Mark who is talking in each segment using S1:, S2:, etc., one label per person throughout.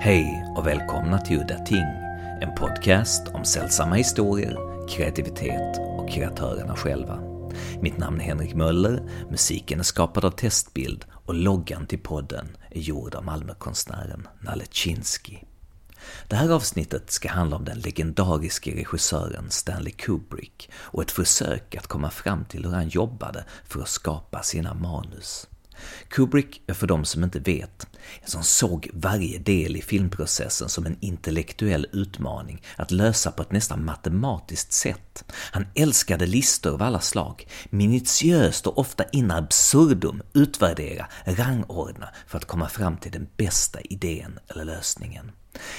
S1: Hej och välkomna till Udda Ting, en podcast om sällsamma historier, kreativitet och kreatörerna själva. Mitt namn är Henrik Möller, musiken är skapad av Testbild och loggan till podden är gjord av Malmökonstnären Nalle Chinsky. Det här avsnittet ska handla om den legendariske regissören Stanley Kubrick och ett försök att komma fram till hur han jobbade för att skapa sina manus. Kubrick är för de som inte vet, en som såg varje del i filmprocessen som en intellektuell utmaning att lösa på ett nästan matematiskt sätt. Han älskade listor av alla slag, minutiöst och ofta in absurdum utvärdera, rangordna för att komma fram till den bästa idén eller lösningen.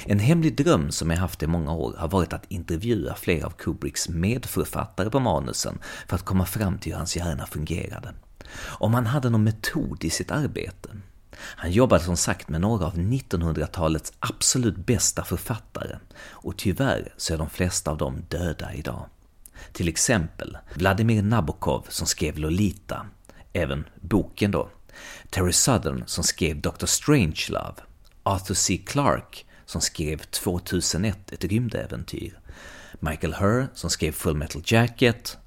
S1: En hemlig dröm som jag haft i många år har varit att intervjua flera av Kubricks medförfattare på manusen för att komma fram till hur hans hjärna fungerade om han hade någon metod i sitt arbete. Han jobbade som sagt med några av 1900-talets absolut bästa författare och tyvärr så är de flesta av dem döda idag. Till exempel Vladimir Nabokov som skrev Lolita, även boken då, Terry Southern som skrev Dr. Strangelove, Arthur C. Clarke som skrev 2001, ett rymdäventyr, Michael Herr som skrev Full Metal Jacket.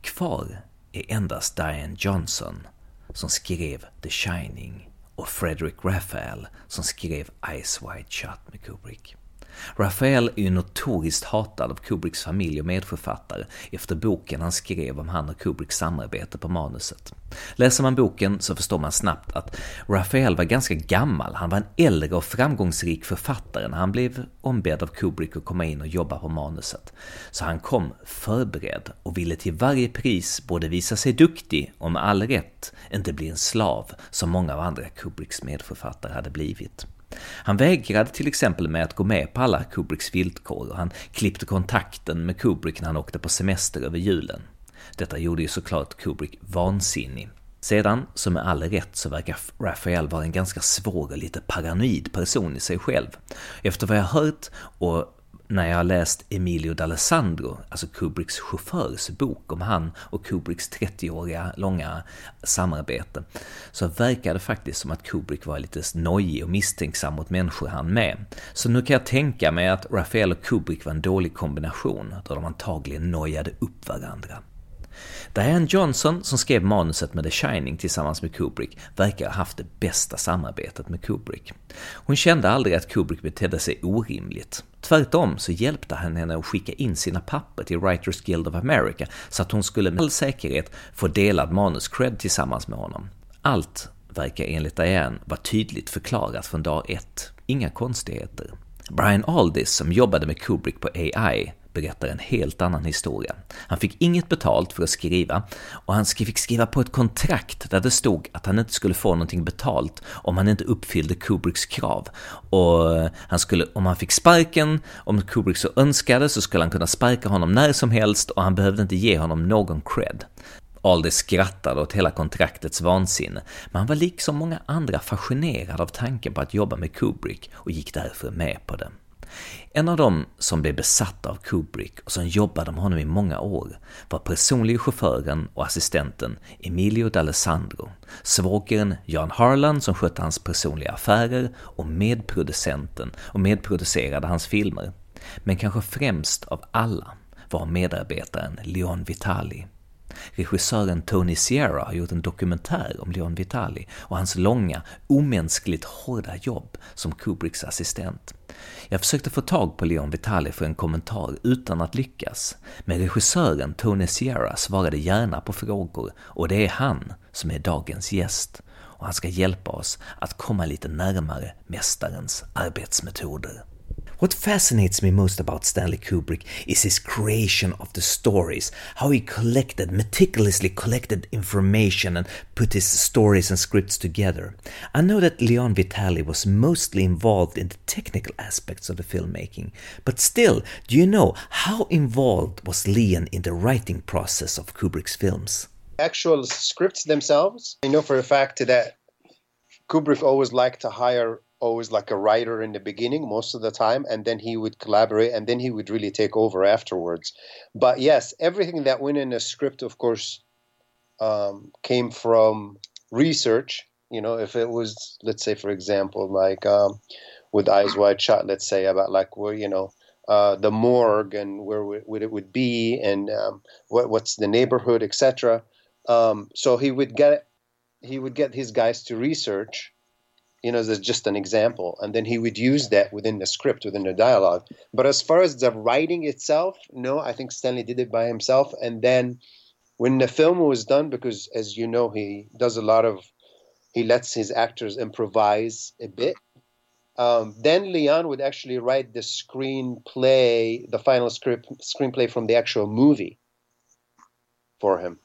S1: Kvar är endast Diane Johnson som skrev The Shining och Frederick Raphael som skrev Eyes Wide Shut med Kubrick. Raphael är ju notoriskt hatad av Kubricks familj och medförfattare efter boken han skrev om han och Kubricks samarbete på manuset. Läser man boken så förstår man snabbt att Raphael var ganska gammal, han var en äldre och framgångsrik författare när han blev ombedd av Kubrick att komma in och jobba på manuset. Så han kom förberedd och ville till varje pris både visa sig duktig och med all rätt inte bli en slav som många av andra Kubricks medförfattare hade blivit. Han vägrade till exempel med att gå med på alla Kubricks villkor och han klippte kontakten med Kubrick när han åkte på semester över julen. Detta gjorde ju såklart Kubrick vansinnig. Sedan, som med all rätt, så verkar Raphael vara en ganska svår och lite paranoid person i sig själv. Efter vad jag hört och när jag har läst Emilio D'Alessandro, alltså Kubricks chaufförs bok om han och Kubricks 30-åriga långa samarbete, så verkar det faktiskt som att Kubrick var lite nojig och misstänksam mot människor han med. Så nu kan jag tänka mig att Raphael och Kubrick var en dålig kombination, då de antagligen nojade upp varandra. Diane Johnson, som skrev manuset med The Shining tillsammans med Kubrick, verkar ha haft det bästa samarbetet med Kubrick. Hon kände aldrig att Kubrick betedde sig orimligt. Tvärtom så hjälpte han henne att skicka in sina papper till Writers Guild of America så att hon skulle med all säkerhet få delad manuscred tillsammans med honom. Allt verkar enligt Diane vara tydligt förklarat från dag ett. Inga konstigheter. Brian Aldiss, som jobbade med Kubrick på AI, berättar en helt annan historia. Han fick inget betalt för att skriva och han fick skriva på ett kontrakt där det stod att han inte skulle få någonting betalt om han inte uppfyllde Kubricks krav. Och eh, han skulle, om han fick sparken, om Kubrick så önskade, så skulle han kunna sparka honom när som helst och han behövde inte ge honom någon cred. Alder skrattade åt hela kontraktets vansinne, men han var liksom många andra fascinerad av tanken på att jobba med Kubrick och gick därför med på det. En av dem som blev besatta av Kubrick och som jobbade med honom i många år var personlige chauffören och assistenten Emilio D'Alessandro, svågern Jan Harlan som skötte hans personliga affärer och medproducenten och medproducerade hans filmer. Men kanske främst av alla var medarbetaren Leon Vitali. Regissören Tony Sierra har gjort en dokumentär om Leon Vitali och hans långa, omänskligt hårda jobb som Kubricks assistent. Jag försökte få tag på Leon Vitali för en kommentar utan att lyckas, men regissören Tony Sierra svarade gärna på frågor och det är han som är dagens gäst och han ska hjälpa oss att komma lite närmare mästarens arbetsmetoder. What fascinates me most about Stanley Kubrick is his creation of the stories, how he collected, meticulously collected information and put his stories and scripts together. I know that Leon Vitali was mostly involved in the technical aspects of the filmmaking, but still, do you know how involved was Leon in the writing process of Kubrick's films?
S2: Actual scripts themselves, I know for a fact that Kubrick always liked to hire always like a writer in the beginning most of the time and then he would collaborate and then he would really take over afterwards but yes everything that went in a script of course um, came from research you know if it was let's say for example like um, with Eyes Wide Shut, let's say, about like where you know uh, the morgue and where would it would be and um, what, what's the neighborhood, etc. Um, so he would get he would get his guys to research, you know, as just an example, and then he would use that within the script, within the dialogue. But as far as the writing itself, no, I think Stanley did it by himself. And then when the film was done, because as you know, he does a lot of he lets his actors improvise a bit um, then Leon would actually write the screenplay, the final script screenplay from the actual movie for him.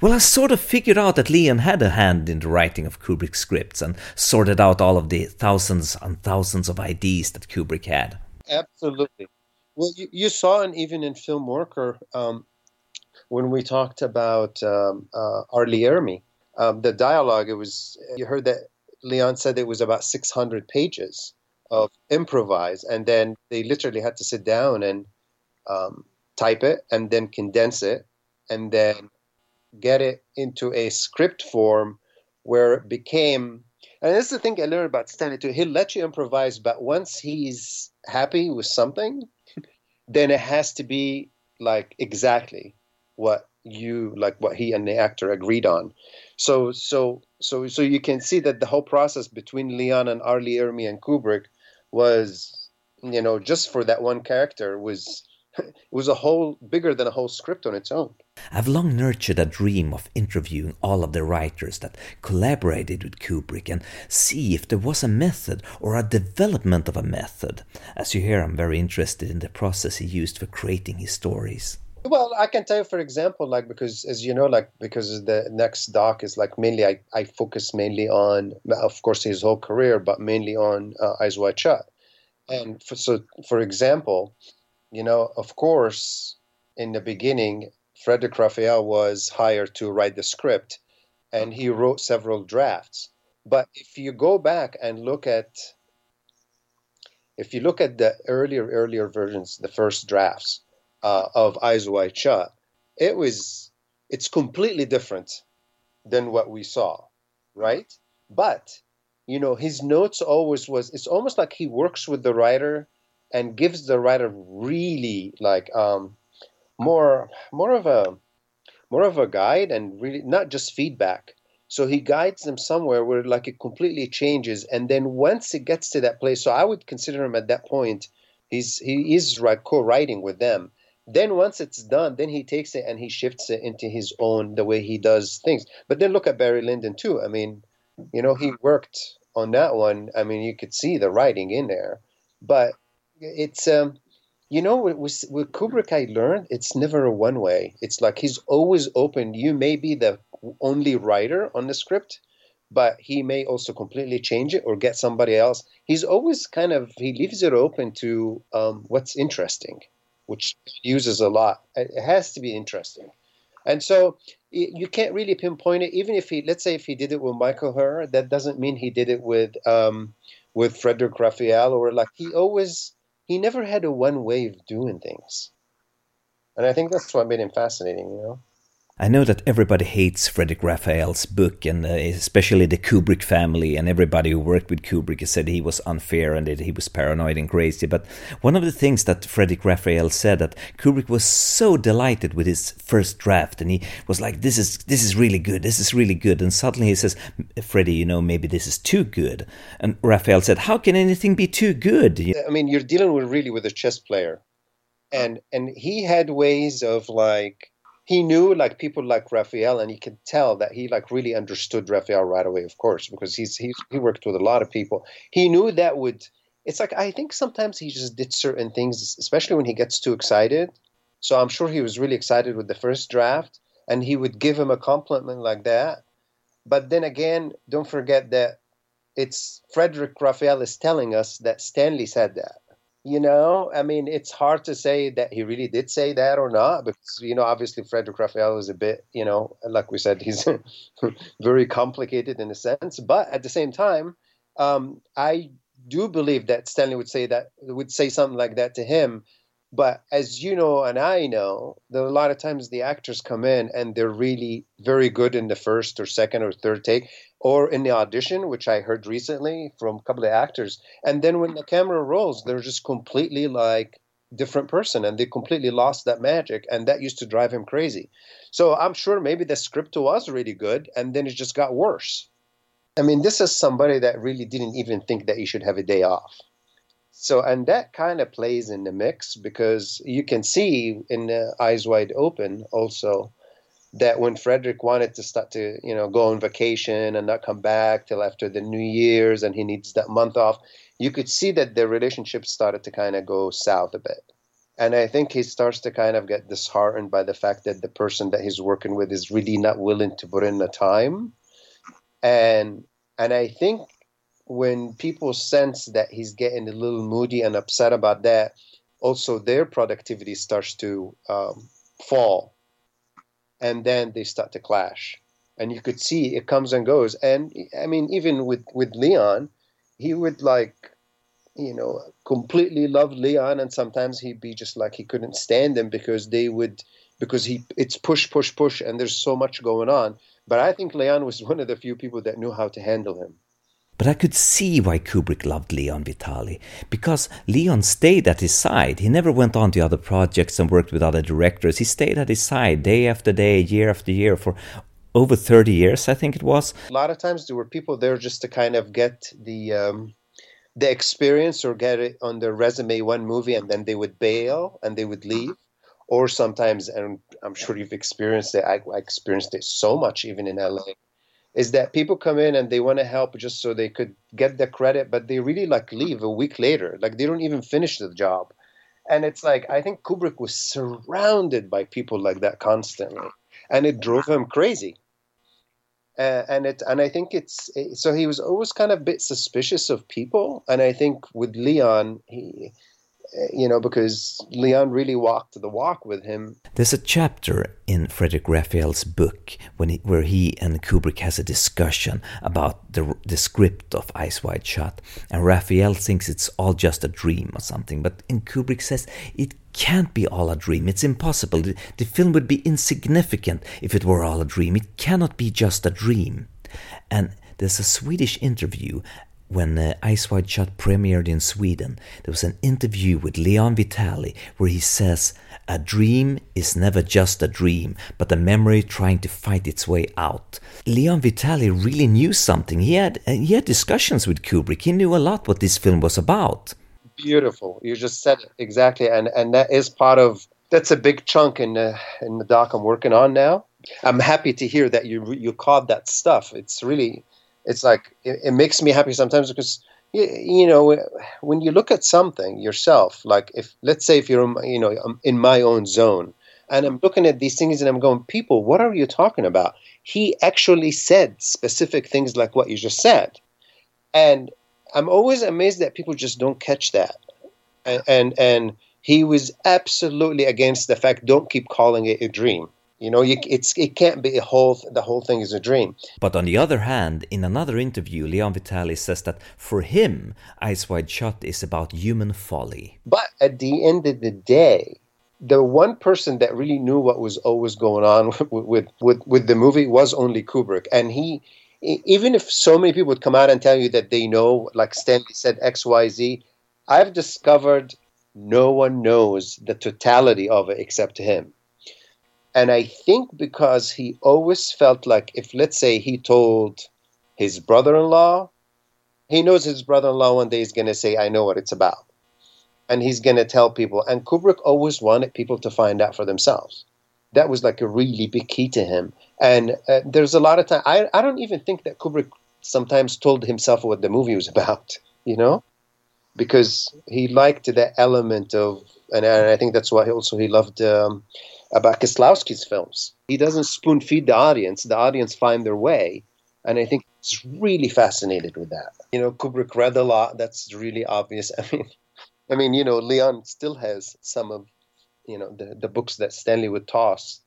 S1: Well, I sort of figured out that Leon had a hand in the writing of Kubrick's scripts and sorted out all of the thousands and thousands of ideas that Kubrick had.
S2: Absolutely. Well, you, you saw, and even in Film Worker, um, when we talked about um, uh, Ermey, um, the dialogue, it was, you heard that Leon said it was about 600 pages of improvise, and then they literally had to sit down and um, type it, and then condense it, and then get it into a script form where it became. And this is the thing I learned about Stanley too. He'll let you improvise, but once he's happy with something, then it has to be like exactly what you like what he and the actor agreed on. So so so so you can see that the whole process between Leon and Arlie Lee Ermey and Kubrick was you know just for that one character was it was a whole bigger than a whole script on its own.
S1: I've long nurtured a dream of interviewing all of the writers that collaborated with Kubrick and see if there was a method or a development of a method. As you hear, I'm very interested in the process he used for creating his stories.
S2: Well, I can tell you, for example, like because as you know, like because the next doc is like mainly I, I focus mainly on, of course, his whole career, but mainly on uh, Eyes Wide Shut. And for, so, for example, you know, of course, in the beginning, Frederic Raphael was hired to write the script, and he wrote several drafts. But if you go back and look at, if you look at the earlier earlier versions, the first drafts uh, of Eyes Wide Shut, it was it's completely different than what we saw, right? But you know, his notes always was it's almost like he works with the writer and gives the writer really like um, more more of a more of a guide and really not just feedback. So he guides them somewhere where like it completely changes, and then once it gets to that place, so I would consider him at that point. He's he is right co-writing with them, then once it's done, then he takes it and he shifts it into his own the way he does things. But then look at Barry Lyndon too. I mean, you know, he worked on that one. I mean, you could see the writing in there, but it's um, you know, with, with Kubrick, I learned it's never a one way. It's like he's always open. You may be the only writer on the script, but he may also completely change it or get somebody else. He's always kind of he leaves it open to um, what's interesting which uses a lot. It has to be interesting. And so you can't really pinpoint it. Even if he, let's say, if he did it with Michael Herr, that doesn't mean he did it with um, with Frederic Raphael or like he always he never had a one way of doing things. And I think that's what made him fascinating, you know.
S1: I know that everybody hates Frederic Raphael's book, and uh, especially the Kubrick family, and everybody who worked with Kubrick said he was unfair and that he was paranoid and crazy. But one of the things that Frederic Raphael said that Kubrick was so delighted with his first draft, and he was like, "This is this is really good. This is really good." And suddenly he says, "Freddie, you know, maybe this is too good." And Raphael said, "How can anything be too good?"
S2: I mean, you're dealing with really with a chess player, and and he had ways of like he knew like people like Raphael, and he could tell that he like really understood Raphael right away, of course, because he's, he's he worked with a lot of people. He knew that would. It's like I think sometimes he just did certain things, especially when he gets too excited. So I'm sure he was really excited with the first draft, and he would give him a compliment like that. But then again, don't forget that it's Frederic Raphael is telling us that Stanley said that you know i mean it's hard to say that he really did say that or not because you know obviously frederic raphael is a bit you know like we said he's very complicated in a sense. But at the same time um, i do believe that stanley would say that would say something like that to him. But as you know, and I know, that a lot of times the actors come in and they're really very good in the first or second or third take, or in the audition, which I heard recently from a couple of actors. And then when the camera rolls, they're just completely like different person and they completely lost that magic. And that used to drive him crazy. So I'm sure maybe the script was really good and then it just got worse. I mean, this is somebody that really didn't even think that he should have a day off. So, and that kind of plays in the mix because you can see in the Eyes Wide Open also that when Frederic wanted to start to, you know, go on vacation and not come back till after the New Year's and he needs that month off, you could see that their relationship started to kind of go south a bit. And I think he starts to kind of get disheartened by the fact that the person that he's working with is really not willing to put in the time. And and I think when people sense that he's getting a little moody and upset about that, also their productivity starts to um, fall, and then they start to clash. And you could see it comes and goes. And I mean, even with with Leon, he would like, you know, completely love Leon, and sometimes he'd be just like he couldn't stand them because they would because he it's push push push, and there's so much going on. But I think Leon was one of the few people that knew how to handle him.
S1: But I could see why Kubrick loved Leon Vitali, because Leon stayed at his side. He never went on to other projects and worked with other directors. He stayed at his side day after day, year after year for over 30 years, I think it was.
S2: A lot of times there were people there just to kind of get the um, the experience or get it on their resume one movie and then they would bail and they would leave. Or sometimes, and I'm sure you've experienced it, I, I experienced it so much even in LA is that people come in and they want to help just so they could get the credit, but they really like leave a week later. Like they don't even finish the job. And it's like I think Kubrick was surrounded by people like that constantly, and it drove him crazy. Uh, and it and I think it's so he was always kind of a bit suspicious of people, and I think with Leon he you know, because Leon really walked the walk with him.
S1: There's a chapter in Frederic Raphael's book when he, where he and Kubrick has a discussion about the, the script of Eyes Wide Shut, and Raphael thinks it's all just a dream or something, but in Kubrick says it can't be all a dream. It's impossible. The, the film would be insignificant if it were all a dream. It cannot be just a dream. And there's a Swedish interview when uh, Eyes Wide Shut premiered in Sweden, there was an interview with Leon Vitali where he says, A dream is never just a dream, but a memory trying to fight its way out. Leon Vitali really knew something. He had, uh, he had discussions with Kubrick. He knew a lot what this film was about.
S2: Beautiful. You just said it exactly. And, and that is part of, that's a big chunk in, uh, in the doc I'm working on now. I'm happy to hear that you, you caught that stuff. It's really, it's like it, it makes me happy sometimes because you, you, know when you look at something yourself like if let's say if you're um, you know in my own zone and i'm looking at these things and i'm going people what are you talking about? He actually said specific things like what you just said. And i'm always amazed that people just don't catch that. And and, and he was absolutely against the fact don't keep calling it a dream you know, you, it's it can't be a whole. The whole thing is a dream.
S1: But on the other hand, in another interview, Leon Vitali says that for him, Eyes Wide Shut is about human folly.
S2: But at the end of the day, the one person that really knew what was always going on with with with, with the movie was only Kubrick, and he. Even if so many people would come out and tell you that they know, like Stanley said X, Y, Z, I've discovered no one knows the totality of it except him and I think because he always felt like if, let's say, he told his brother in law, he knows his brother in law one day is going to say, I know what it's about. And he's going to tell people. And Kubrick always wanted people to find out for themselves. That was like a really big key to him. And uh, there's a lot of time, I, I don't even think that Kubrick sometimes told himself what the movie was about, you know? Because he liked that element of, and, and I think that's why also he loved. Um, about Kieslowski's films. He doesn't spoon feed the audience; the audience find their way, and I think it's really fascinated with that. You know, Kubrick read a lot. That's really obvious. I mean, I mean, you know, Leon still has some of, you know, the the books that Stanley would toss.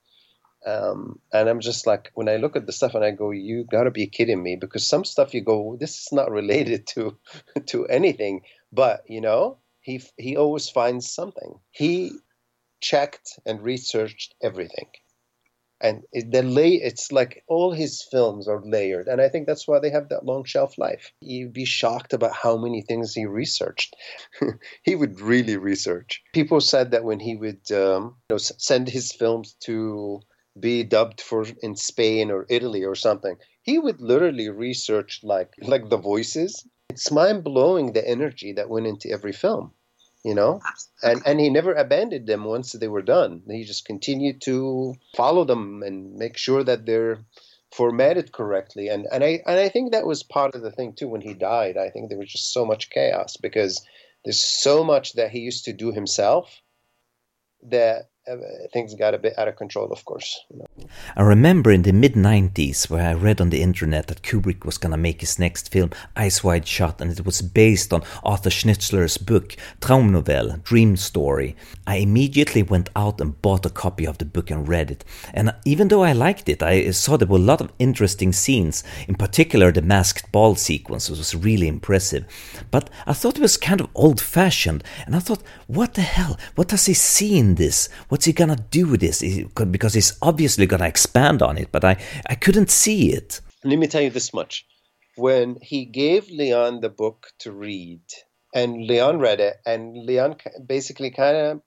S2: Um, and I'm just like, when I look at the stuff and I go, you gotta be kidding me, because some stuff you go, this is not related to to anything. But you know, he he always finds something. He checked and researched everything, and it, the lay it's like all his films are layered, and I think that's why they have that long shelf life. You'd be shocked about how many things he researched. he would really research. People said that when he would um, you know, send his films to be dubbed for in Spain or Italy or something, he would literally research like like the voices. It's mind blowing the energy that went into every film, you know. And and he never abandoned them once they were done. He just continued to follow them and make sure that they're formatted correctly. And and I and I think that was part of the thing too. When he died, I think there was just so much chaos because there's so much that he used to do himself that Uh, things got a bit out of control, of course. You know.
S1: I remember in the mid 90s where I read on the internet that Kubrick was gonna make his next film, Eyes Wide Shut, and it was based on Arthur Schnitzler's book, Traumnovelle, Dream Story. I immediately went out and bought a copy of the book and read it. And even though I liked it, I saw there were a lot of interesting scenes, in particular the masked ball sequence was really impressive. But I thought it was kind of old fashioned, and I thought, what the hell? What does he see in this? What's he gonna do with this? Because he's obviously gonna expand on it, but I, I couldn't see it.
S2: Let me tell you this much. When he gave Leon the book to read, and Leon read it, and Leon basically kind of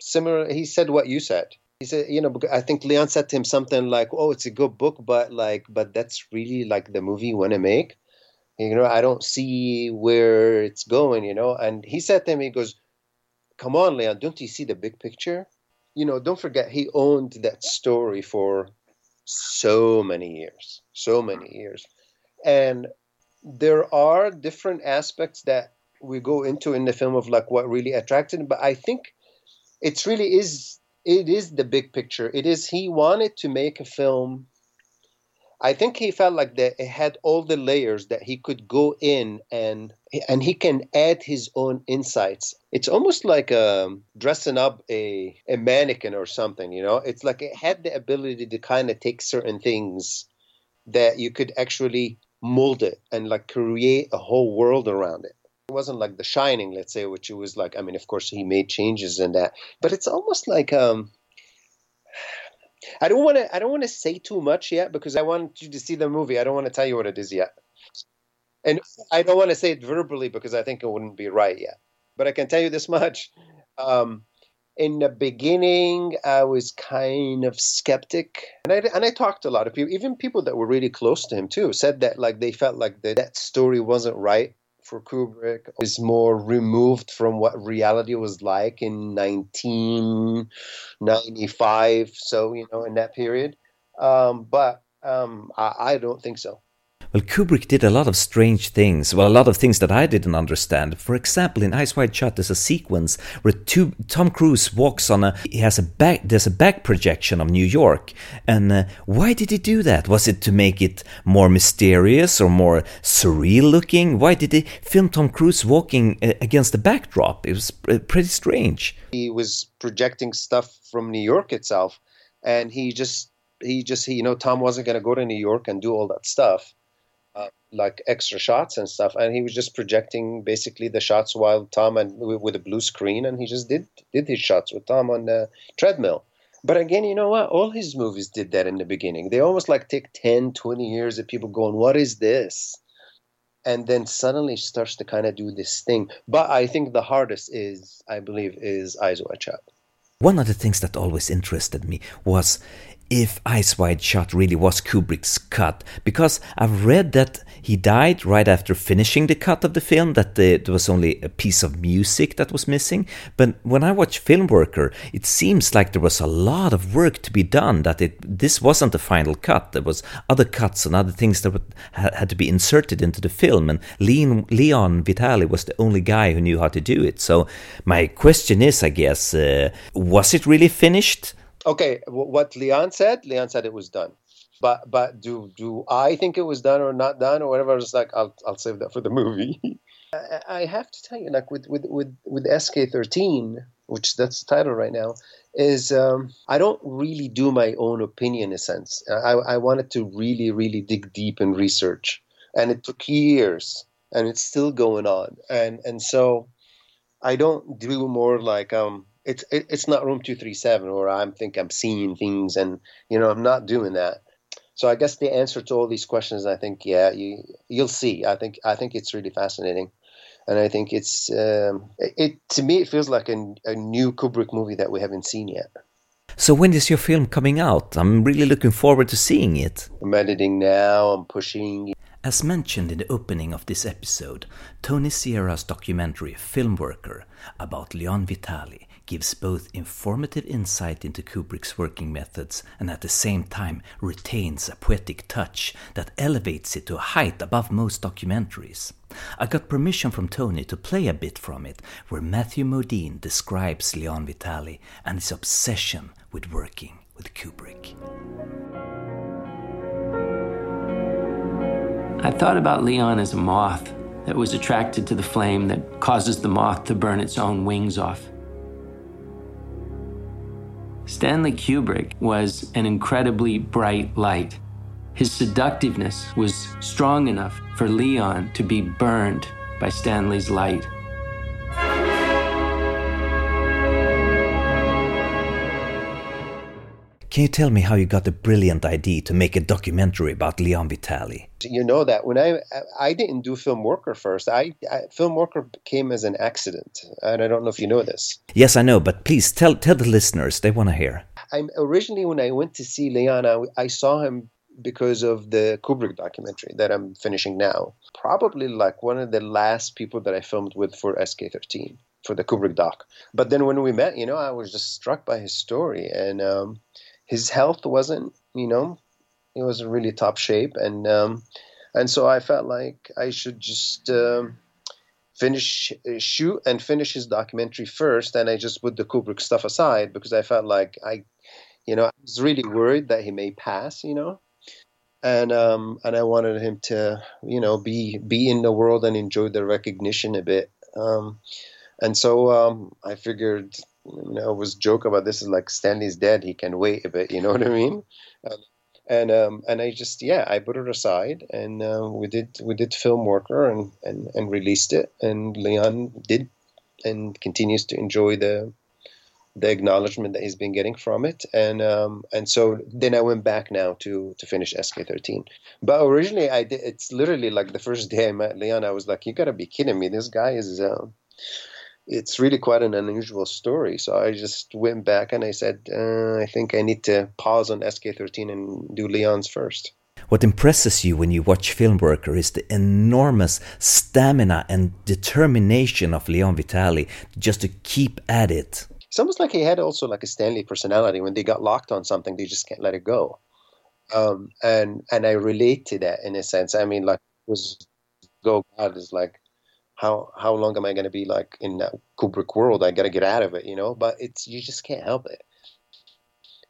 S2: similar, he said what you said. He said, you know, I think Leon said to him something like, "Oh, it's a good book, but like, but that's really like the movie you want to make." You know, I don't see where it's going. You know, and he said to him, he goes, "Come on, Leon, don't you see the big picture?" You know, don't forget he owned that story for so many years, so many years. And there are different aspects that we go into in the film of like what really attracted him, but I think it's really is it is the big picture. It is he wanted to make a film I think he felt like that it had all the layers that he could go in and and he can add his own insights. It's almost like um, dressing up a, a mannequin or something, you know. It's like it had the ability to kind of take certain things that you could actually mold it and like create a whole world around it. It wasn't like The Shining, let's say, which it was like. I mean, of course, he made changes in that, but it's almost like um, I don't want to. I don't want to say too much yet because I want you to see the movie. I don't want to tell you what it is yet, and I don't want to say it verbally because I think it wouldn't be right yet. But I can tell you this much: um, in the beginning, I was kind of skeptic, and I and I talked to a lot of people, even people that were really close to him too, said that like they felt like the, that story wasn't right for Kubrick is more removed from what reality was like in 1995. So, you know, in that period. Um, but um, I, I don't think so.
S1: Well, Kubrick did a lot of strange things. Well, a lot of things that I didn't understand. For example, in Eyes Wide Shut, there's a sequence where two, Tom Cruise walks on a. He has a back. There's a back projection of New York, and uh, why did he do that? Was it to make it more mysterious or more surreal looking? Why did he film Tom Cruise walking uh, against the backdrop? It was pretty strange.
S2: He was projecting stuff from New York itself, and he just he just he, you know Tom wasn't going to go to New York and do all that stuff uh, like extra shots and stuff, and he was just projecting basically the shots while Tom and with a blue screen, and he just did did his shots with Tom on the treadmill. But again, you know what? All his movies did that in the beginning. They almost like take 10, 20 years of people going, "What is this?" And then suddenly starts to kind of do this thing. But I think the hardest is, I believe, is Eyes Wide Shut.
S1: One of the things that always interested me was if Eyes Wide Shut really was Kubrick's cut, because I've read that he died right after finishing the cut of the film, that the, there was only a piece of music that was missing. But when I watch Film Worker, it seems like there was a lot of work to be done, that it this wasn't the final cut. There was other cuts and other things that had to be inserted into the film, and Leon, Leon Vitali was the only guy who knew how to do it. So my question is, I guess, uh, was it really finished?
S2: Okay, what Leon said, Leon said it was done. But but do do I think it was done or not done or whatever? It's like I'll I'll save that for the movie. I, have to tell you, like with with with with SK13, which that's the title right now, is um, I don't really do my own opinion in a sense. I, I wanted to really, really dig deep and research, and it took years, and it's still going on. And and so I don't do more like um it's it, it's not room 237 where I'm think I'm seeing things and you know I'm not doing that. So I guess the answer to all these questions I think yeah you you'll see. I think I think it's really fascinating. And I think it's um, it, it to me it feels like a, a new Kubrick movie that we haven't seen yet.
S1: So when is your film coming out? I'm really looking forward to seeing it.
S2: I'm editing now, I'm pushing.
S1: As mentioned in the opening of this episode, Tony Zierra's documentary Film Worker about Leon Vitali gives both informative insight into Kubrick's working methods and at the same time retains a poetic touch that elevates it to a height above most documentaries. I got permission from Tony to play a bit from it, where Matthew Modine describes Leon Vitali and his obsession with working with Kubrick.
S3: I thought about Leon as a moth that was attracted to the flame that causes the moth to burn its own wings off. Stanley Kubrick was an incredibly bright light. His seductiveness was strong enough for Leon to be burned by Stanley's light.
S1: Can you tell me how you got the brilliant idea to make a documentary about Leon Vitali?
S2: You know that when I I didn't do Film Worker first. I, I Film Worker came as an accident, and I don't know if you know this.
S1: Yes, I know, but please tell tell the listeners they want to hear.
S2: I'm originally when I went to see Leon, I, I saw him because of the Kubrick documentary that I'm finishing now. Probably like one of the last people that I filmed with for SK13 for the Kubrick doc. But then when we met, you know, I was just struck by his story and. Um, his health wasn't, you know, he was in really top shape, and um, and so I felt like I should just um, finish shoot and finish his documentary first, and I just put the Kubrick stuff aside because I felt like I, you know, I was really worried that he may pass, you know, and um, and I wanted him to, you know, be be in the world and enjoy the recognition a bit. Um, and so um, I figured you know, was joke about this is like Stanley's dead. He can wait a bit. You know what I mean? And and, um, and I just yeah, I put it aside, and uh, we did we did film worker and, and and released it, and Leon did and continues to enjoy the the acknowledgement that he's been getting from it, and um, and so then I went back now to to finish SK13. But originally, I did. It's literally like the first day I met Leon, I was like, "You gotta be kidding me! This guy is." Uh, it's really quite an unusual story. So I just went back and I said, uh, I think I need to pause on SK13 and do Leon's first.
S1: What impresses you when you watch Film Worker is the enormous stamina and determination of Leon Vitali just to keep at it.
S2: It's almost like he had also like a Stanley personality. When they got locked on something, they just can't let it go. Um, and and I relate to that in a sense. I mean, like was go God is like how how long am I going to be like in that Kubrick world? I got to get out of it, you know. But it's you just can't help it.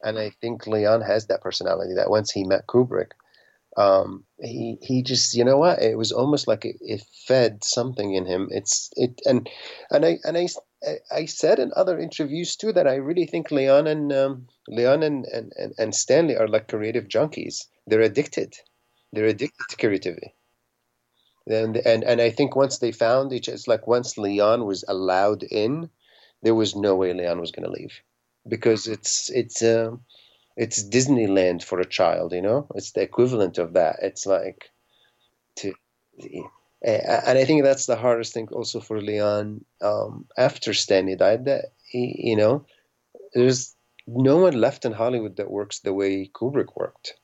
S2: And I think Leon has that personality that once he met Kubrick, um, he he just you know what it was almost like it, it, fed something in him. It's it and and I and I I said in other interviews too that I really think Leon and um, Leon and, and, and Stanley are like creative junkies. They're addicted. They're addicted to creativity and and and I think once they found each, it's like once Leon was allowed in, there was no way Leon was going to leave, because it's it's uh, it's Disneyland for a child, you know. It's the equivalent of that. It's like to, and I think that's the hardest thing also for Leon um, after Stanley died. That he, you know, there's no one left in Hollywood that works the way Kubrick worked,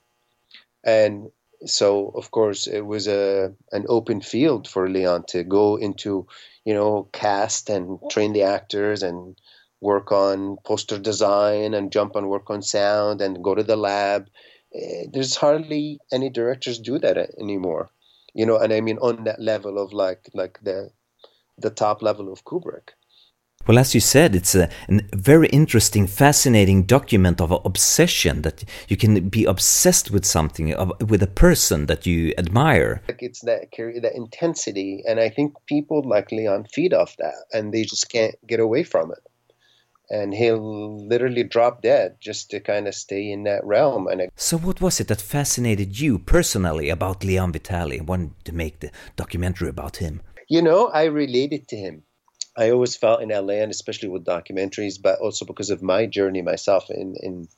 S2: and so of course it was a an open field for Leon to go into, you know, cast and train the actors and work on poster design and jump on work on sound and go to the lab. Eh, there's hardly any directors do that anymore, you know. And I mean on that level of like like the the top level of Kubrick.
S1: Well, as you said, it's a, a, very interesting, fascinating document of obsession that you can be obsessed with something, of, with a person that you admire.
S2: Like it's that that intensity, and I think people like Leon feed off that, and they just can't get away from it. And he'll literally drop dead just to kind of stay in that realm. And
S1: so, what was it that fascinated you personally about Leon Vitali? And wanted to make the documentary about him.
S2: You know, I related to him I always felt in LA, and especially with documentaries, but also because of my journey myself in in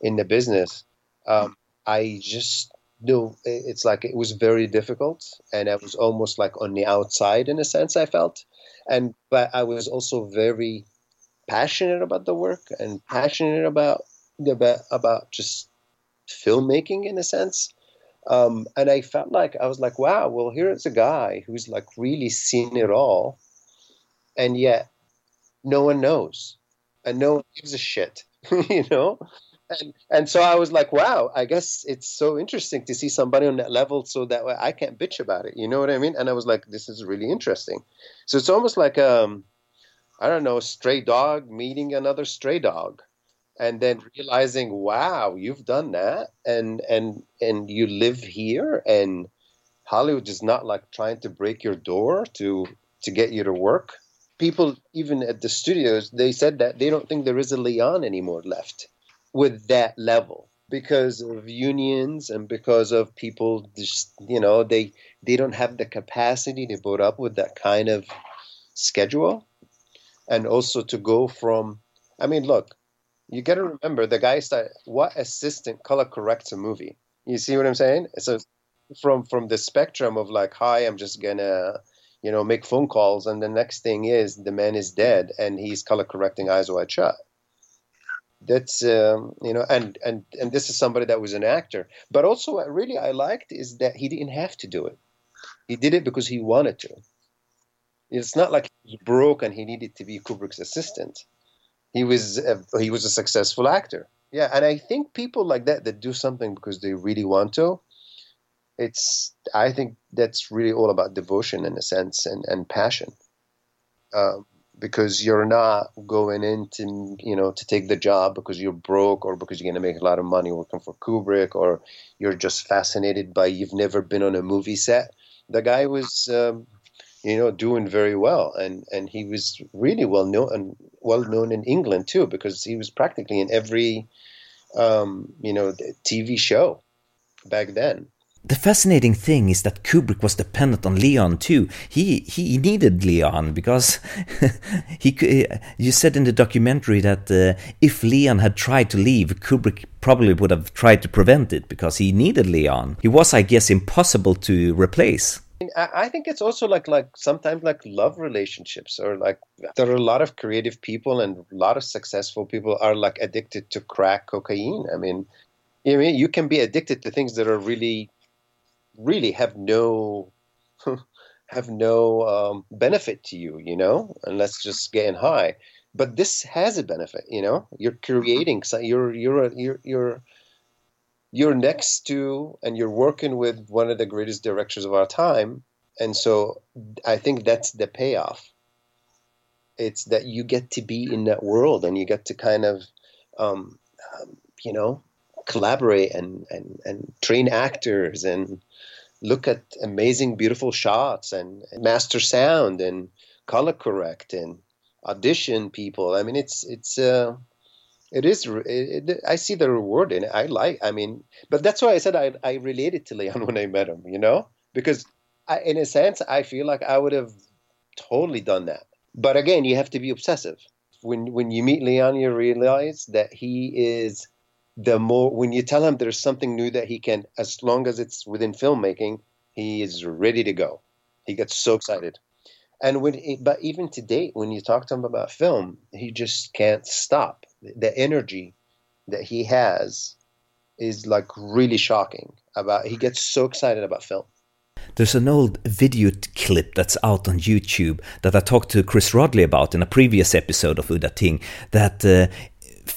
S2: in the business, um, I just knew it's like it was very difficult, and I was almost like on the outside in a sense. I felt, and but I was also very passionate about the work and passionate about about about just filmmaking in a sense. Um, and I felt like I was like, wow, well, here's a guy who's like really seen it all and yet no one knows and no one gives a shit you know? And and so i was like wow i guess it's so interesting to see somebody on that level so that way i can't bitch about it you know what i mean? And i was like this is really interesting. So it's almost like um i don't know stray dog meeting another stray dog and then realizing wow you've done that and and and you live here and hollywood is not like trying to break your door to to get you to work people even at the studios they said that they don't think there is a Leon anymore left with that level because of unions and because of people just you know they they don't have the capacity to put up with that kind of schedule. And also to go from i mean look you got to remember the guy started what assistant color corrects a movie? You see what i'm saying? So from from the spectrum of like hi i'm just gonna you know, make phone calls, and the next thing is the man is dead and he's color correcting eyes wide shut. That's um, you know, and and and this is somebody that was an actor, but also what really I liked is that he didn't have to do it. He did it because he wanted to. It's not like he broke and he needed to be Kubrick's assistant. He was a, he was a successful actor. Yeah, and I think people like that that do something because they really want to, it's I think that's really all about devotion in a sense and, and passion. Um, because you're not going in to you know to take the job because you're broke or because you're going to make a lot of money working for Kubrick or you're just fascinated by you've never been on a movie set. The guy was um, you know doing very well and and he was really well known and well known in England too because he was practically in every um, you know TV show back then.
S1: The fascinating thing is that Kubrick was dependent on Leon too. He he needed Leon because he. You said in the documentary that uh, if Leon had tried to leave, Kubrick probably would have tried to prevent it because he needed Leon. He was, I guess, impossible to replace.
S2: I think it's also like like sometimes like love relationships or like there are a lot of creative people and a lot of successful people are like addicted to crack cocaine. I mean, you mean you can be addicted to things that are really really have no have no um, benefit to you, you know, unless just getting high. But this has a benefit, you know. You're creating, so you're you're you're you're you're next to and you're working with one of the greatest directors of our time, and so I think that's the payoff. It's that you get to be in that world and you get to kind of, um, um, you know, collaborate and, and, and train actors and look at amazing, beautiful shots and, and master sound and color correct and audition people. I mean, it's it's uh, it is. It, it, I see the reward in it. I like. I mean, but that's why I said I I related to Leon when I met him. You know, because I, in a sense, I feel like I would have totally done that. But again, you have to be obsessive. When when you meet Leon, you realize that he is the more when you tell him there's something new that he can, as long as it's within filmmaking, he is ready to go. He gets so excited. And when, but even to date, when you talk to him about film, he just can't stop. The energy that he has is like really shocking. About he gets so excited about film.
S1: There's an old video clip that's out on YouTube that I talked to Chris Rodley about in a previous episode of Udda Ting that uh,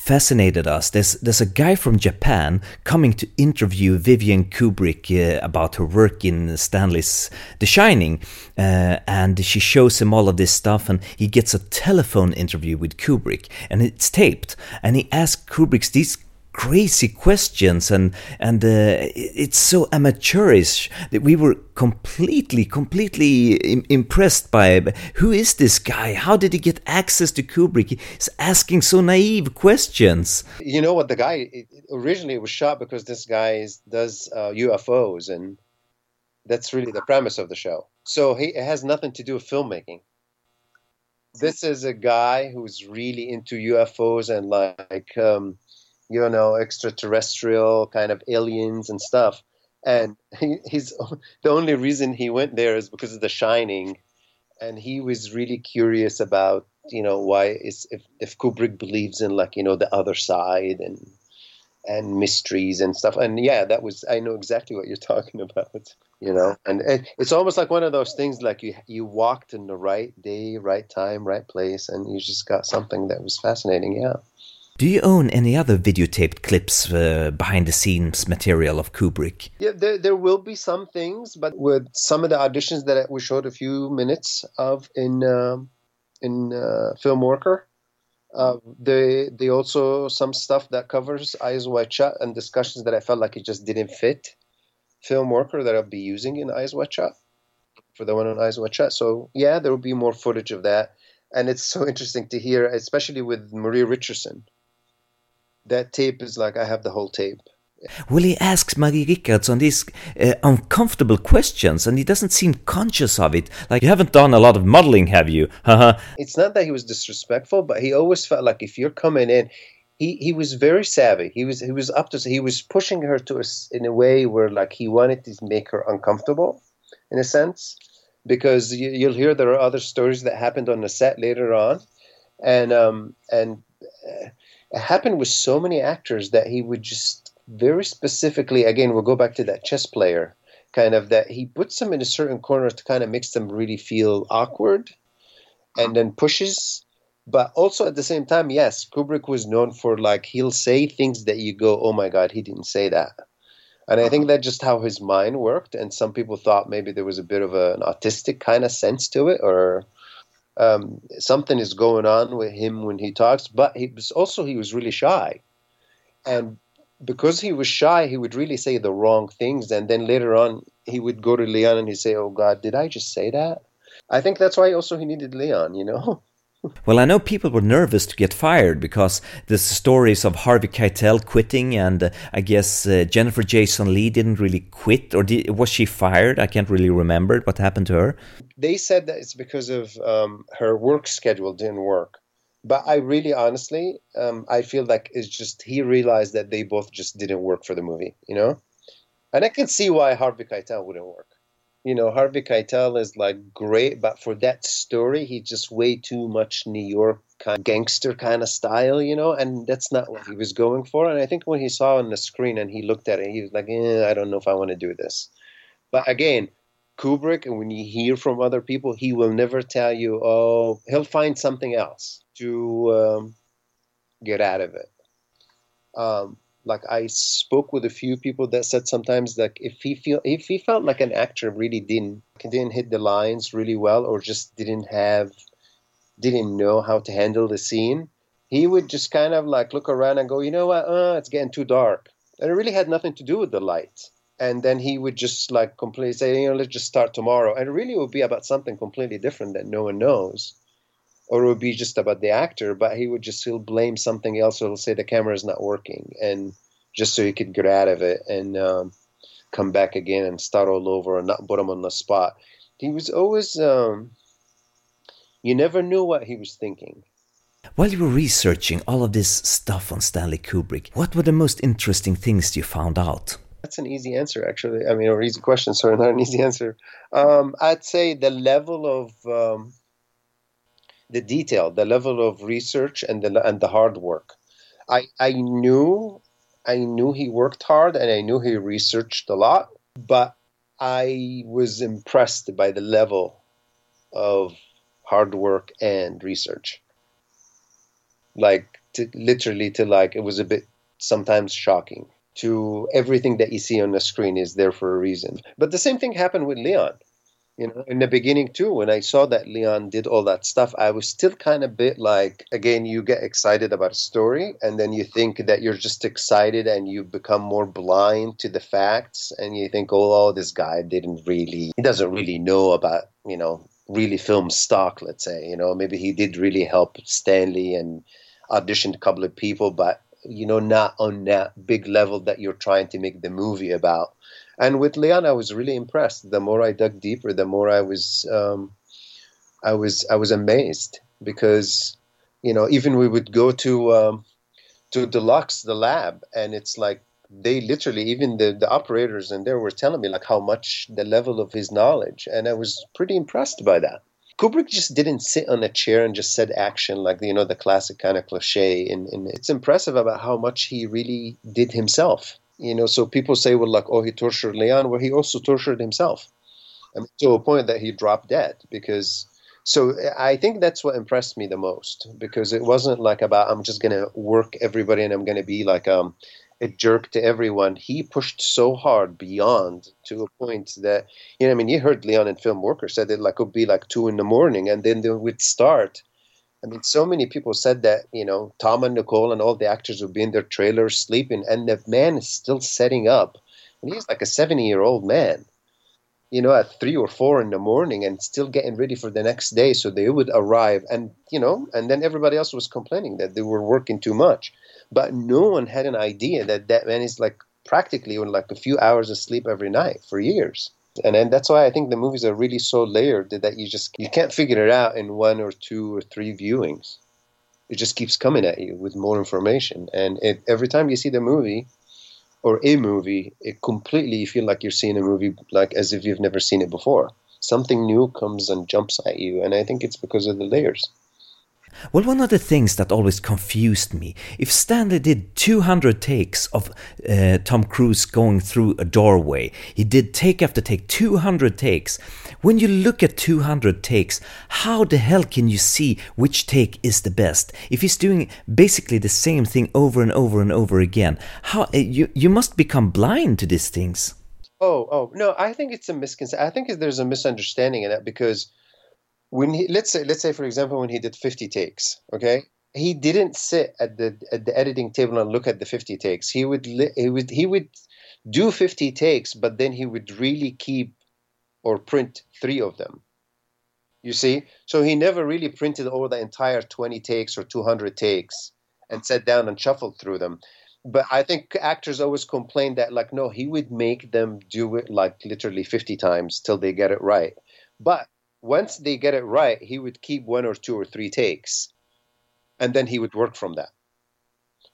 S1: fascinated us. There's there's a guy from Japan coming to interview Vivian Kubrick uh, about her work in Stanley's The Shining, uh, and she shows him all of this stuff, and he gets a telephone interview with Kubrick, and it's taped, and he asks Kubrick these crazy questions and and uh, it's so amateurish that we were completely completely Im- impressed by who is this guy? How did he get access to kubrick? He's asking so naive questions.
S2: You know what? The guy originally was shot because this guy is, does uh, ufos and that's really the premise of the show. So he, it has nothing to do with filmmaking. This is a guy who's really into UFOs and like um, you know extraterrestrial kind of aliens and stuff. And he, he's the only reason he went there is because of The Shining, and he was really curious about you know why is if if Kubrick believes in like you know the other side and and mysteries and stuff. And yeah, that was I know exactly what you're talking about. You know, and it, it's almost like one of those things like you you walked in the right day, right time, right place, and you just got something that was fascinating. Yeah.
S1: Do you own any other videotaped clips, uh, behind the scenes material of Kubrick?
S2: Yeah, there, there will be some things, but with some of the auditions that we showed a few minutes of in um, in uh, Film Worker, uh, they they also some stuff that covers Eyes Wide Shut and discussions that I felt like it just didn't fit film worker that I'll be using in Eyes Wide Shut for the one on Eyes Wide Shut. So yeah, there will be more footage of that, and it's so interesting to hear, especially with Maria Richardson. That tape is like I have the whole tape.
S1: Well, he asks Marie Richardson these uh, uncomfortable questions, and he doesn't seem conscious of it. Like, you haven't done a lot of modeling, have you?
S2: it's not that he was disrespectful, but he always felt like if you're coming in, he, he was very savvy. He was he was up to he was pushing her to us in a way where like he wanted to make her uncomfortable, in a sense, because you, you'll hear there are other stories that happened on the set later on, and um and. Uh, it happened with so many actors that he would just very specifically, again, we'll go back to that chess player kind of that he puts them in a certain corner to kind of makes them really feel awkward and then pushes. But also at the same time, yes, Kubrick was known for like he'll say things that you go, oh my God, he didn't say that. And I think uh-huh. that's just how his mind worked. And some people thought maybe there was a bit of a, an autistic kind of sense to it, or um, something is going on with him when he talks. But he was also he was really shy, and because he was shy, he would really say the wrong things, and then later on he would go to Leon and he'd say, "Oh God, did I just say that?" I think that's why also he needed Leon, you know.
S1: well, I know people were nervous to get fired because the stories of Harvey Keitel quitting, and uh, I guess uh, Jennifer Jason Lee didn't really quit, or did, was she fired? I can't really remember what happened to her.
S2: They said that it's because of um, her work schedule didn't work but I really honestly, um, I feel like it's just he realized that they both just didn't work for the movie, you know, and I can see why Harvey Keitel wouldn't work. You know, Harvey Keitel is like great, but for that story, he's just way too much New York kind of gangster kind of style, you know, and that's not what he was going for. And I think when he saw on the screen and he looked at it, he was like, eh, I don't know if I want to do this. But again, Kubrick, and when you hear from other people, he will never tell you, oh, he'll find something else to um, get out of it. Um, like I spoke with a few people that said sometimes like if he feel if he felt like an actor really didn't didn't hit the lines really well or just didn't have didn't know how to handle the scene, he would just kind of like look around and go, you know what, uh, it's getting too dark, and it really had nothing to do with the light. And then he would just like completely say, you know, let's just start tomorrow, and it really would be about something completely different that no one knows or it would be just about the actor, but he would just he'll blame something else. Or he'll say the camera is not working, and just so he could get out of it and um, come back again and start all over and not put him on the spot. He was always um, you never knew what he was thinking.
S1: While you were researching all of this stuff on Stanley Kubrick, what were the most interesting things you found out?
S2: That's an easy answer, actually. I mean, or easy question, sorry, not an easy answer. Um, I'd say the level of um, the detail, the level of research, and the and the hard work. I I knew I knew he worked hard and I knew he researched a lot, but I was impressed by the level of hard work and research. Like to, literally to like it was a bit sometimes shocking to everything that you see on the screen is there for a reason. But the same thing happened with Leon you know in the beginning too when i saw that leon did all that stuff i was still kind of bit like again you get excited about a story and then you think that you're just excited and you become more blind to the facts and you think oh, oh this guy didn't really he doesn't really know about you know really film stock let's say you know maybe he did really help stanley and auditioned a couple of people but you know not on that big level that you're trying to make the movie about and with Leon, I was really impressed. The more I dug deeper, the more I was um, I was I was amazed because you know even we would go to um, to deluxe the lab and it's like they literally even the, the operators and there were telling me like how much the level of his knowledge and i was pretty impressed by that kubrick just didn't sit on a chair and just said action like you know the classic kind of cliche and, and it's impressive about how much he really did himself you know so people say well like oh he tortured leon well he also tortured himself I mean, to a point that he dropped dead because so I think that's what impressed me the most because it wasn't like about I'm just gonna work everybody and I'm gonna be like um, a jerk to everyone. He pushed so hard beyond to a point that you know I mean you heard Leon in Film Worker said it like it would be like two in the morning and then they would start. I mean, so many people said that you know Tom and Nicole and all the actors would be in their trailers sleeping, and the man is still setting up, and he's like a seventy-year-old man you know, at three or four in the morning and still getting ready for the next day. So they would arrive and, you know, and then everybody else was complaining that they were working too much. But no one had an idea that that man is like practically on like a few hours of sleep every night for years. And and that's why I think the movies are really so layered that you just you can't figure it out in one or two or three viewings. It just keeps coming at you with more information. And every time you see the movie, or a movie, it completely you feel like you're seeing a movie like as if you've never seen it before. Something new comes and jumps at you, and I think it's because of the layers.
S1: Well, one of the things that always confused me, if Stanley did 200 takes of uh, Tom Cruise going through a doorway, he did take after take, 200 takes. When you look at 200 takes, how the hell can you see which take is the best? If he's doing basically the same thing over and over and over again, how uh, you you must become blind to these things.
S2: Oh, oh, no, I think it's a misconception. I think there's a misunderstanding in that because when he let's say let's say for example when he did 50 takes okay? He didn't sit at the at the editing table and look at the 50 takes. He would he would he would do 50 takes but then he would really keep or print 3 of them. You see? So he never really printed over the entire 20 takes or 200 takes and sat down and shuffled through them. But i think actors always complain that like no he would make them do it like literally 50 times till they get it right. But once they get it right, he would keep one or two or three takes, and then he would work from that.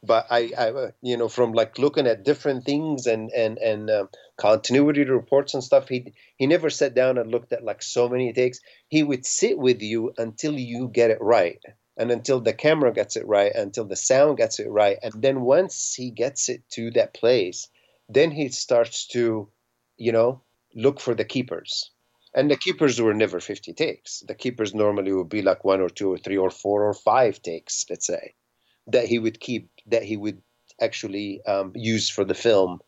S2: But I, I you know, from like looking at different things and and and um, continuity reports and stuff, he he never sat down and looked at like so many takes. He would sit with you until you get it right, and until the camera gets it right, until the sound gets it right, and then once he gets it to that place, then he starts to, you know, look for the keepers and the keepers were never 50 takes. The keepers normally would be like one or two or three or four or five takes, let's say, that he would keep, that he would actually um, use for the film.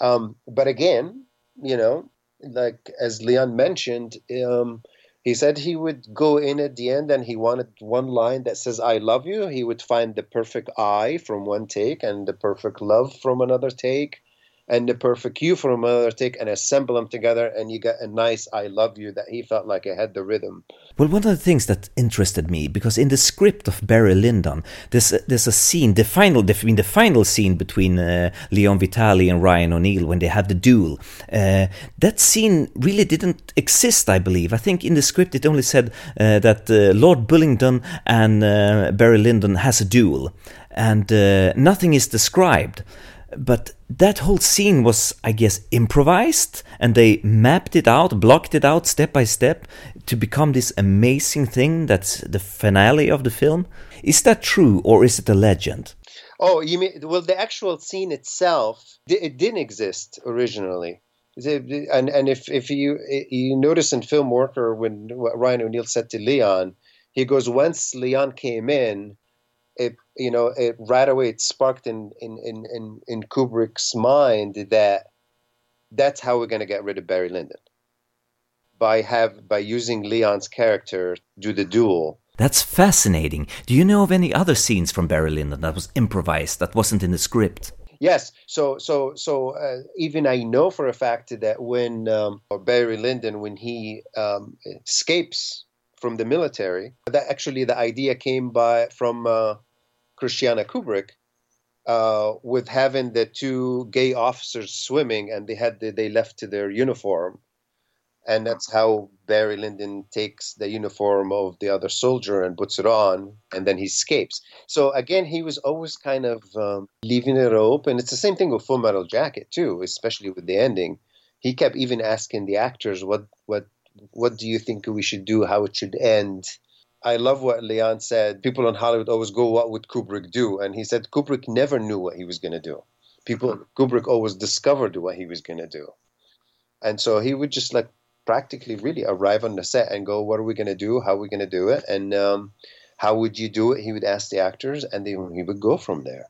S2: Um, but again, you know, like as Leon mentioned, um, he said he would go in at the end and he wanted one line that says, I love you. He would find the perfect I from one take and the perfect love from another take and the perfect cue from another take and assemble them together and you get a nice I love you that he felt like it had the rhythm.
S1: Well, one of the things that interested me because in the script of Barry Lyndon, there's a, there's a scene, the final, the, the final scene between uh, Leon Vitali and Ryan O'Neal when they have the duel. Uh, that scene really didn't exist, I believe. I think in the script it only said uh, that uh, Lord Bullingdon and uh, Barry Lyndon has a duel, and uh, nothing is described. But that whole scene was, I guess, improvised, and they mapped it out, blocked it out step by step to become this amazing thing that's the finale of the film. Is that true, or is it a legend?
S2: Oh, you mean well? The actual scene itself, it didn't exist originally. And and if if you you notice in Film Worker when Ryan O'Neal said to Leon, he goes once Leon came in, it you know it right away it sparked in in in in, in Kubrick's mind that that's how we're going to get rid of Barry Lyndon by have by using Leon's character do the duel.
S1: That's fascinating. Do you know of any other scenes from Barry Lyndon that was improvised that wasn't in the script?
S2: Yes. So so so uh, even I know for a fact that when um, Barry Lyndon when he um, escapes from the military. That actually the idea came by from uh, Christiane Kubrick uh, with having the two gay officers swimming, and they had the, they left to their uniform, and that's how Barry Lyndon takes the uniform of the other soldier and puts it on, and then he escapes. So again, he was always kind of um, leaving it open. It's the same thing with Full Metal Jacket too, especially with the ending. He kept even asking the actors, "What, what, what do you think we should do? How it should end?" I love what Leon said. People in Hollywood always go, "What would Kubrick do?" And he said Kubrick never knew what he was going to do. People, Kubrick always discovered what he was going to do, and so he would just like practically really arrive on the set and go, "What are we going to do? How are we going to do it?" And um, how would you do it? He would ask the actors, and they, he would go from there.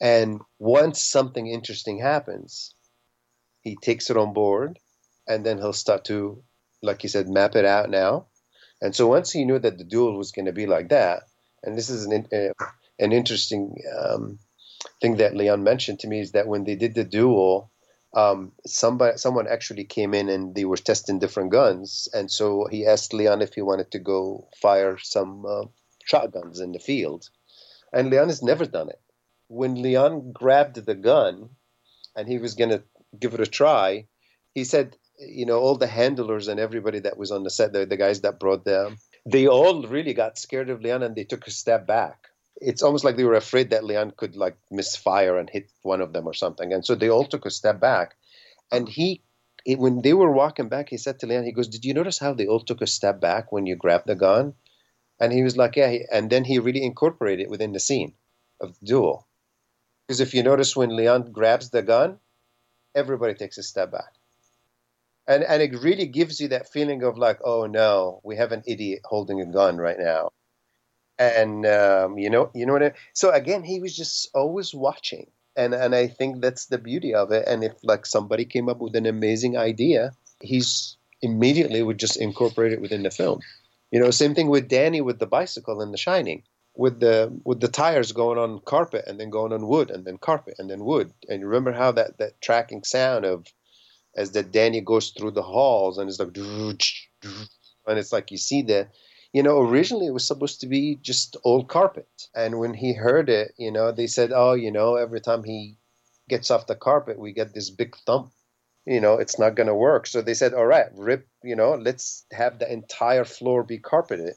S2: And once something interesting happens, he takes it on board, and then he'll start to, like he said, map it out now. And so once he knew that the duel was going to be like that, and this is an uh, an interesting um, thing that Leon mentioned to me is that when they did the duel, um, somebody, someone actually came in and they were testing different guns, and so he asked Leon if he wanted to go fire some uh, shotguns in the field, and Leon has never done it. When Leon grabbed the gun, and he was going to give it a try, he said, you know, all the handlers and everybody that was on the set, the, the guys that brought them, they all really got scared of Leon and they took a step back it's almost like they were afraid that Leon could like misfire and hit one of them or something. And so they all took a step back. And he, it, when they were walking back, he said to Leon, he goes, Did you notice how they all took a step back when you grabbed the gun? And he was like, Yeah. And then he really incorporated it within the scene of the duel. Because if you notice when Leon grabs the gun, everybody takes a step back. And, and it really gives you that feeling of like, oh no, we have an idiot holding a gun right now. And um, you know you know what I, so again he was just always watching. And and i think that's the beauty of it. And if like somebody came up with an amazing idea he's immediately would just incorporate it within the film. You know same thing with danny with the bicycle in the shining with the with the tires going on carpet and then going on wood and then carpet and then wood. And you remember how that that tracking sound of as that danny goes through the halls and it's like and it's like you see the you know, originally it was supposed to be just old carpet. And when he heard it, you know, they said, oh, you know, every time he gets off the carpet, we get this big thump. You know, it's not going to work. So they said, all right, rip, you know, let's have the entire floor be carpeted.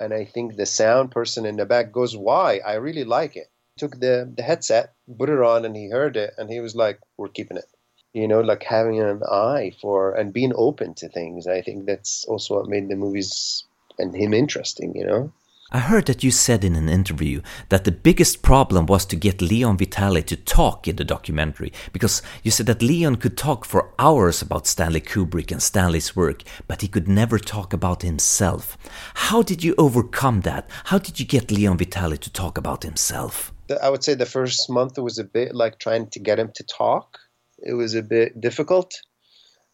S2: And I think the sound person in the back goes, why? I really like it. Took the, the headset, put it on, and he heard it, and he was like, we're keeping it you know, like having an eye for and being open to things. I think that's also what made the movies and him interesting, you know.
S1: I heard that you said in an interview that the biggest problem was to get Leon Vitali to talk in the documentary because you said that Leon could talk for hours about Stanley Kubrick and Stanley's work, but he could never talk about himself. How did you overcome that? How did you get Leon Vitali to talk about himself?
S2: I would say the first month was a bit like trying to get him to talk. It was a bit difficult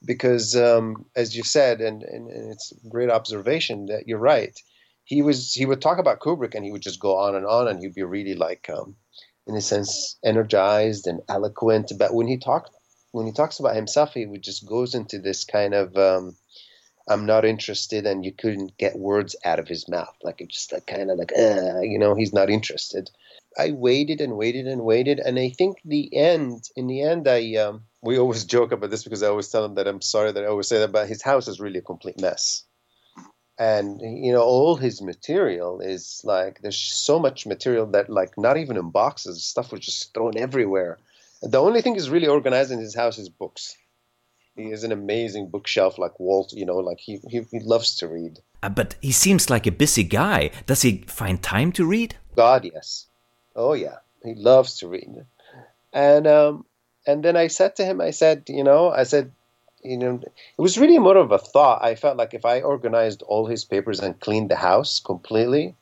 S2: because um, as you said, and, and, and, it's a great observation that you're right. He was he would talk about Kubrick and he would just go on and on and he'd be really like um, in a sense energized and eloquent. But when he talked when he talks about himself, he would just goes into this kind of um, I'm not interested, and you couldn't get words out of his mouth. Like it just like kind of like uh, you know he's not interested. I waited and waited and waited, and I think the end in the end I um, we always joke about this because I always tell him that I'm sorry that I always say that, but his house is really a complete mess. And you know, all his material is like there's so much material that like not even in boxes, stuff was just thrown everywhere. The only thing is really organized in his house is books. He has an amazing bookshelf like Walt, you know, like he, he, he loves to read.
S1: Uh, but he seems like a busy guy. Does he find time to read?
S2: God, yes. Oh, yeah. He loves to read. And um, and then I said to him, I said, you know, I said, you know, it was really more of a thought. I felt like if I organized all his papers and cleaned the house completely,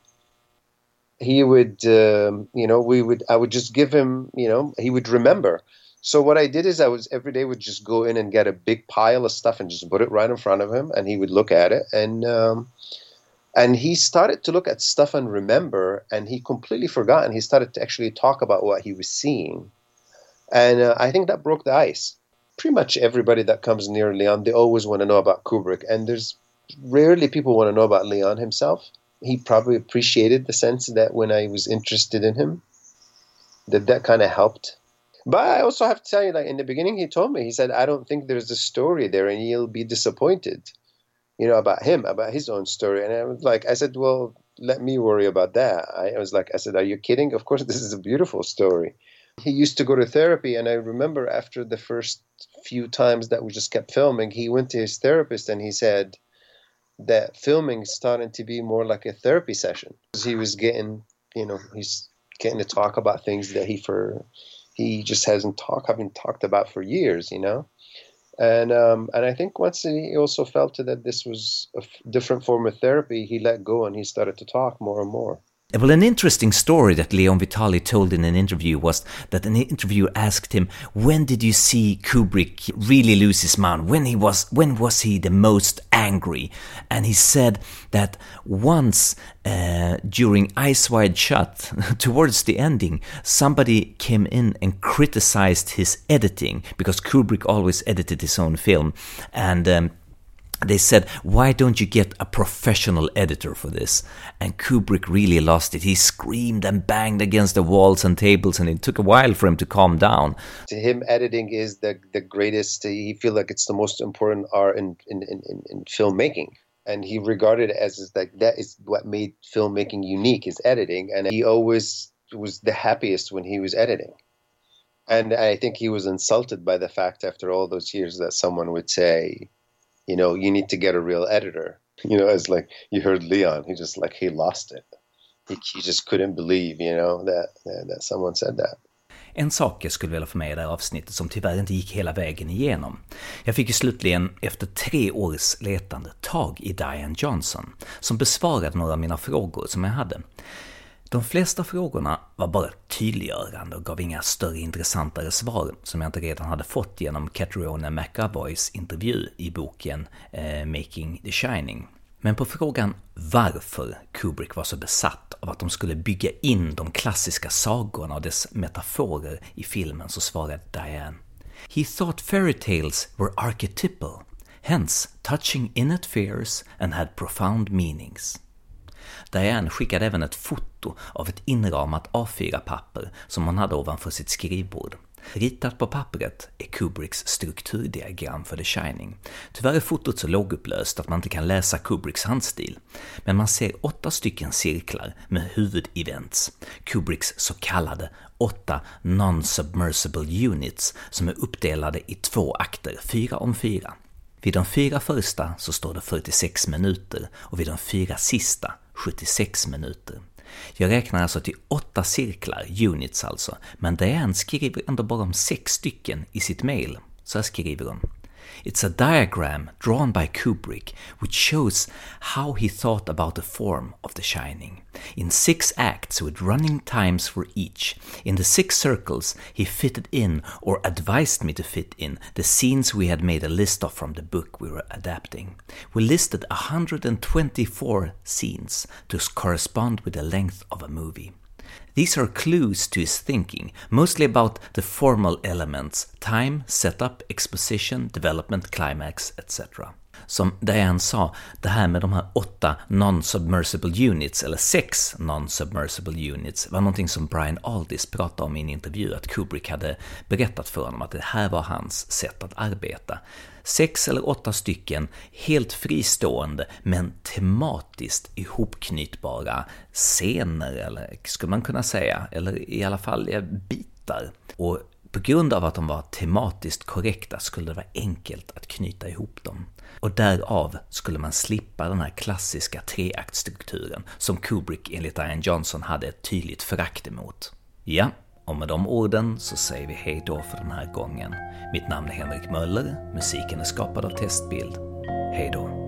S2: he would, um, you know, we would, I would just give him, you know, he would remember. So what I did is I was every day would just go in and get a big pile of stuff and just put it right in front of him, and he would look at it, and um, and he started to look at stuff and remember, and he completely forgot, and he started to actually talk about what he was seeing and uh, I think that broke the ice. Pretty much everybody that comes near Leon, they always want to know about Kubrick, and there's rarely people want to know about Leon himself. He probably appreciated the sense that when I was interested in him, that that kind of helped. But I also have to tell you, like in the beginning, he told me, he said, I don't think there's a story there and you'll be disappointed, you know, about him, about his own story. And I was like, I said, well, let me worry about that. I was like, I said, are you kidding? Of course, this is a beautiful story. He used to go to therapy. And I remember after the first few times that we just kept filming, he went to his therapist and he said that filming started to be more like a therapy session. He was getting, you know, he's getting to talk about things that he for he just hasn't talked haven't talked about for years, you know. And um, and I think once he also felt that this was a f- different form of therapy, he let go and he started to talk more and more.
S1: Well, an interesting story that Leon Vitali told in an interview was that an interviewer asked him, "When did you see Kubrick really lose his mind? When he was when was he the most angry?" And he said that once uh, during Eyes Wide Shut, towards the ending, somebody came in and criticized his editing because Kubrick always edited his own film, and um, they said, Why don't you get a professional editor for this? And Kubrick really lost it. He screamed and banged against the walls and tables, and it took a while for him to calm down.
S2: To him, editing is the, the greatest, he feels like it's the most important art in, in, in, in filmmaking. And he regarded it as is like that is what made filmmaking unique is editing. And he always was the happiest when he was editing. And I think he was insulted by the fact after all those years that someone would say, you know, you need to get a real editor. You know, it's like you heard Leon, he just like he lost it. He, he just couldn't believe, you know, that, that someone said that.
S1: En sak jag skulle vilja få med i det här avsnittet som tyvärr inte gick hela vägen igenom. Jag fick ju slutligen, efter tre års letande, tag i Diane Johnson, som besvarade några av mina frågor som jag hade. De flesta frågorna var bara tydliggörande och gav inga större intressantare svar som jag inte redan hade fått genom Catriona McAvoys intervju i boken eh, Making the Shining. Men på frågan varför Kubrick var så besatt av att de skulle bygga in de klassiska sagorna och dess metaforer i filmen så svarade Diane He thought fairy tales were archetypal, hence touching innate fears and had profound meanings. Diane skickade även ett foto av ett inramat A4-papper som hon hade ovanför sitt skrivbord. Ritat på pappret är Kubricks strukturdiagram för The Shining. Tyvärr är fotot så lågupplöst att man inte kan läsa Kubricks handstil, men man ser åtta stycken cirklar med huvudevents, Kubricks så kallade åtta non-submersible units som är uppdelade i två akter, fyra om fyra. Vid de fyra första så står det 46 minuter och vid de fyra sista 76 minuter. Jag räknar alltså till åtta cirklar, units alltså, men Diane skriver ändå bara om sex stycken i sitt mail. Så här skriver hon. It's a diagram drawn by Kubrick which shows how he thought about the form of The Shining. In six acts with running times for each, in the six circles he fitted in, or advised me to fit in, the scenes we had made a list of from the book we were adapting. We listed 124 scenes to correspond with the length of a movie. These are clues to his thinking, mostly about the formal elements time, setup, exposition, development, climax, etc. Som Diane sa, det här med de här åtta non-submersible units, eller sex non-submersible units, var någonting som Brian Aldiss pratade om i en intervju, att Kubrick hade berättat för honom att det här var hans sätt att arbeta. Sex eller åtta stycken helt fristående men tematiskt ihopknytbara scener, eller skulle man kunna säga, eller i alla fall eh, bitar. Och på grund av att de var tematiskt korrekta skulle det vara enkelt att knyta ihop dem. Och därav skulle man slippa den här klassiska treaktstrukturen som Kubrick enligt Ian Johnson hade ett tydligt förakt emot. Ja, och med de orden så säger vi hej då för den här gången. Mitt namn är Henrik Möller, musiken är skapad av Testbild. Hej då!